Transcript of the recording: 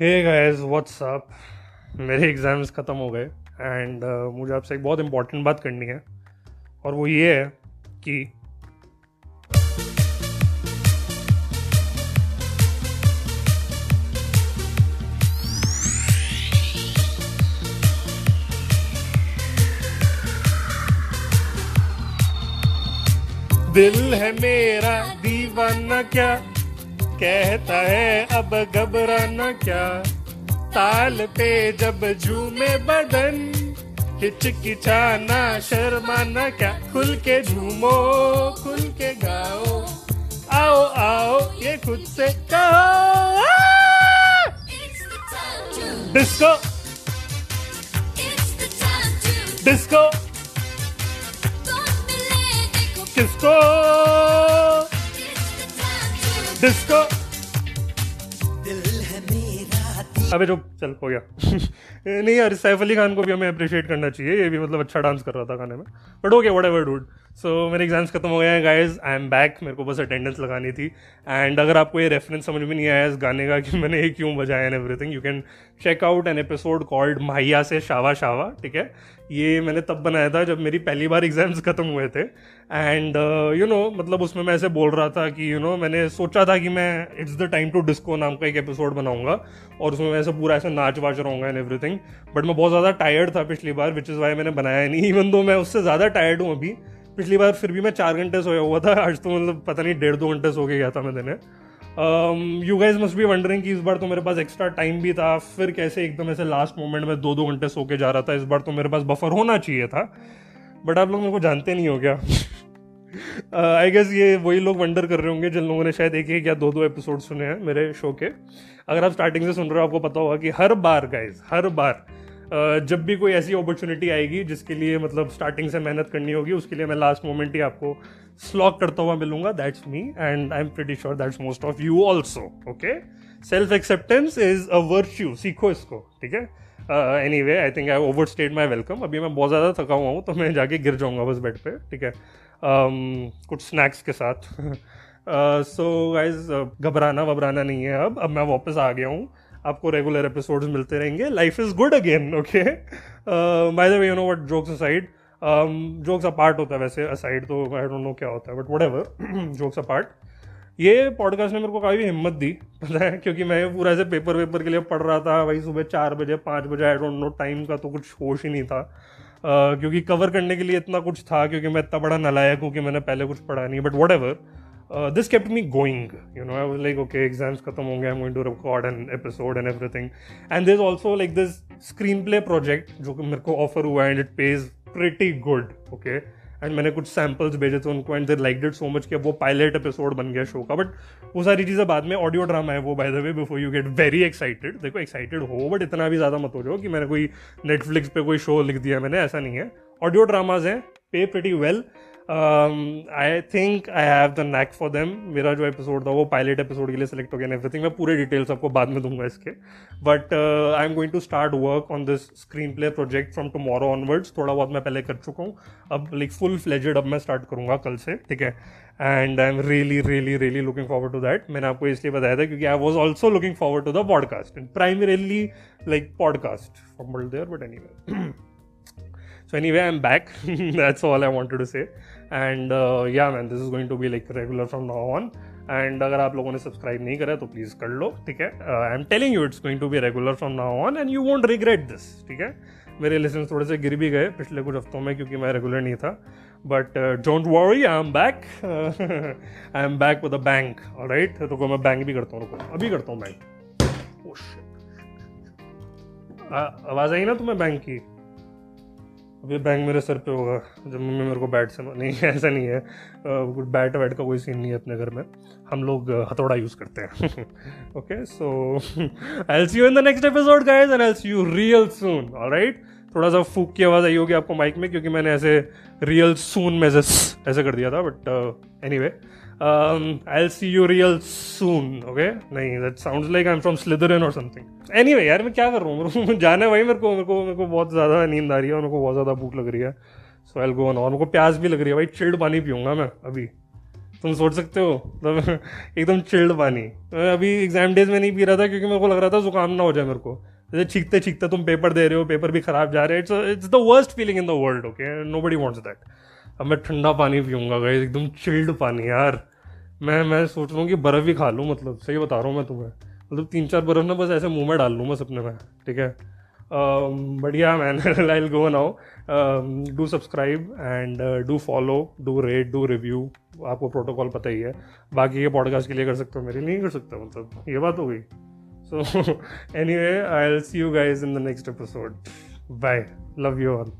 हे guys what's up मेरे exams ख़त्म हो गए एंड uh, मुझे आपसे एक बहुत इंपॉर्टेंट बात करनी है और वो ये है कि दिल है मेरा दीवाना क्या? कहता है अब घबराना क्या? ताल पे जब झूमे बदन हिचकिचाना शर्माना क्या? खुल के झूमो खुल के गाओ। आओ आओ ये खुद से कहो। डिस्को। डिस्को। किसको? डिस्को अबे जो चल, हो गया। नहीं यार, सैफ अली खान को भी हमें अप्रिशिएट करना चाहिए। ये भी मतलब अच्छा डांस कर रहा था गाने में। But okay whatever dude so so, मेरे एग्ज़ाम्स खत्म हो गए हैं गाइज़ आई एम बैक मेरे को बस अटेंडेंस लगानी थी. एंड अगर आपको ये रेफरेंस समझ में नहीं आया इस गाने का कि मैंने ये क्यों बजाया and everything you can check out an episode called माहिया से शावा शावा ठीक है? ये मैंने तब बनाया था जब मेरी पहली बार एग्ज़ाम्स खत्म हुए थे. एंड यू नो मतलब उसमें मैं ऐसे बोल रहा था कि यू you नो know, मैंने सोचा था कि मैं it's the time to disco नाम का एक एपिसोड बनाऊँगा और उसमें मैं ऐसे पूरा ऐसे नाच वाच रहूँगा एंड एवरीथिंग बट मैं बहुत ज़्यादा टायर्ड था पिछली बार विच इज़ वाई मैंने बनाया नहीं इवन दो मैं उससे ज़्यादा टायर्ड हूँ अभी. पिछली बार फिर भी मैं चार घंटे सोया हुआ था आज तो मतलब पता नहीं डेढ़ दो घंटे सो के गया था मैं दिन you guys must be wondering कि इस बार तो मेरे पास एक्स्ट्रा टाइम भी था फिर कैसे एकदम ऐसे लास्ट मोमेंट में दो दो घंटे सो के जा रहा था इस बार तो मेरे पास बफर होना चाहिए था। बट आप लोग मेरे को जानते नहीं हो क्या? आई uh, गेस ये वही लोग वंडर कर रहे होंगे जिन लोगों ने शायद एक एक या दो दो एपिसोड सुने हैं मेरे शो के। अगर आप स्टार्टिंग से सुन रहे हो आपको पता होगा कि हर बार गाइज़ हर बार जब भी कोई ऐसी अपॉर्चुनिटी आएगी जिसके लिए मतलब स्टार्टिंग से मेहनत करनी होगी उसके लिए मैं लास्ट मोमेंट ही आपको स्लॉक करता हुआ मिलूँगा। That's me and I am pretty sure that's most of you also okay self acceptance is a virtue सीखो इसको ठीक है? Anyway I think I overstate my welcome अभी मैं बहुत ज़्यादा थका हुआ हूँ तो मैं जाके गिर जाऊँगा बस बेड पे ठीक है? Um, कुछ स्नैक्स के साथ। सो गाइज़ घबराना वबराना नहीं है अब। अब मैं वापस आ गया हूँ। आपको रेगुलर एपिसोड्स मिलते रहेंगे। Life is good again okay by the way you know what jokes aside jokes apart होता है वैसे असाइड तो आई डोंट नो क्या होता है but whatever jokes apart ये पॉडकास्ट ने मेरे को काफ़ी हिम्मत दी पता है क्योंकि मैं पूरा ऐसे पेपर वेपर के लिए पढ़ रहा था वही सुबह चार बजे पाँच बजे आई डोंट नो टाइम का तो कुछ होश ही नहीं था। Uh, क्योंकि कवर करने के लिए इतना कुछ था क्योंकि मैं इतना बड़ा नलायक हूँ कि मैंने पहले कुछ पढ़ा नहीं but whatever uh, this kept me going you know i was like okay exams khatam honge i'm going to record an episode and everything. And there's also like this screenplay project जो कि मेरे को offer हुआ and it pays pretty good okay and मैंने कुछ samples भेजे थे उनको and they liked it so much कि वो पायलट एपिसोड बन गया शो का। बट वो सारी चीज़ें बाद में ऑडियो ड्रामा है वो by the way before you get very excited देखो एक्साइटेड हो बट इतना भी ज़्यादा मत हो जाओ कि मैंने कोई नेटफ्लिक्स पे कोई शो लिख दिया मैंने ऐसा नहीं है। ऑडियो ड्रामाज हैं pay pretty well I think I have the knack for them मेरा जो एपिसोड था, वो पायलट एपिसोड के लिए सेलेक्ट हो गया एवरीथिंग मैं पूरे डिटेल्स आपको बाद में दूँगा इसके. But I am going to start work on this screenplay project from tomorrow onwards थोड़ा बहुत मैं पहले कर चुका हूँ. अब लाइक फुल फ्लेजेड अब मैं स्टार्ट करूँगा कल से, ठीक है? And I am really really really looking forward to that मैंने आपको इसलिए बताया था क्योंकि I was also looking forward to the podcast primarily like podcast formal there but any so anyway i'm back. That's all i wanted to say. And uh, yeah man this is going to be like regular from now on. And अगर आप लोगों ने subscribe नहीं करा तो please कर लो ठीक है? I am telling you it's going to be regular from now on and you won't regret this ठीक है? मेरे लेसन थोड़े से गिर भी गए पिछले कुछ हफ्तों में क्योंकि मैं रेगुलर नहीं था. But don't worry I am back I am back with a bank right रुको मैं बैंक भी करता हूँ रुको. अभी करता हूँ बैंक आवाज़ आई ना तुम्हें बैंक की? अभी बैंक मेरे सर पे होगा, जब मम्मी मेरे को बैट से नहीं, ऐसा नहीं है। बैट वैट का कोई सीन नहीं है अपने घर में। हम लोग हथौड़ा यूज़ करते हैं। Okay so I see you in the next episode guys and I see you real soon alright थोड़ा सा फूक की आवाज़ आई होगी आपको माइक में, क्योंकि मैंने ऐसे रियल सून में ऐसे कर दिया था but anyway um, I'll see you real soon, okay? नहीं that sounds like I'm from Slytherin or something. Anyway यार मैं क्या कर रहा हूँ? मेरे जाना है वही मेरे को मेरे को मेरे को बहुत ज़्यादा नींद आ रही है और मेरे को बहुत ज़्यादा भूख लग रही है। सो आई गो और मेरे को प्यास भी लग रही है। भाई चिल्ड पानी पीऊँगा मैं अभी। तुम सोच सकते हो मतलब एकदम चिल्ड पानी। मैं अभी एग्ज़ाम डेज़ में नहीं पी रहा था क्योंकि मेरे को लग रहा था जुकाम ना हो जाए मेरे को। जैसे छींकते छींकते तुम पेपर दे रहे हो पेपर भी खराब जा रहे हैं। It's it's the worst feeling in the world okay nobody wants that अब मैं ठंडा पानी पीऊँगा गई एकदम चिल्ड पानी यार। मैं मैं सोच रहा हूँ कि बर्फ़ भी खा लूँ मतलब। सही बता रहा हूँ मैं तुम्हें। मतलब तीन चार बर्फ़ ना, बस ऐसे मुँह में डाल लूँ बस अपने में, ठीक है? बढ़िया man I go now do subscribe and do follow do rate do review आपको प्रोटोकॉल पता ही है। बाकी ये पॉडकास्ट के लिए कर सकते हो, मेरे नहीं कर सकते मतलब। ये बात हो गई। So anyway I'll see you guys in the next episode bye love you all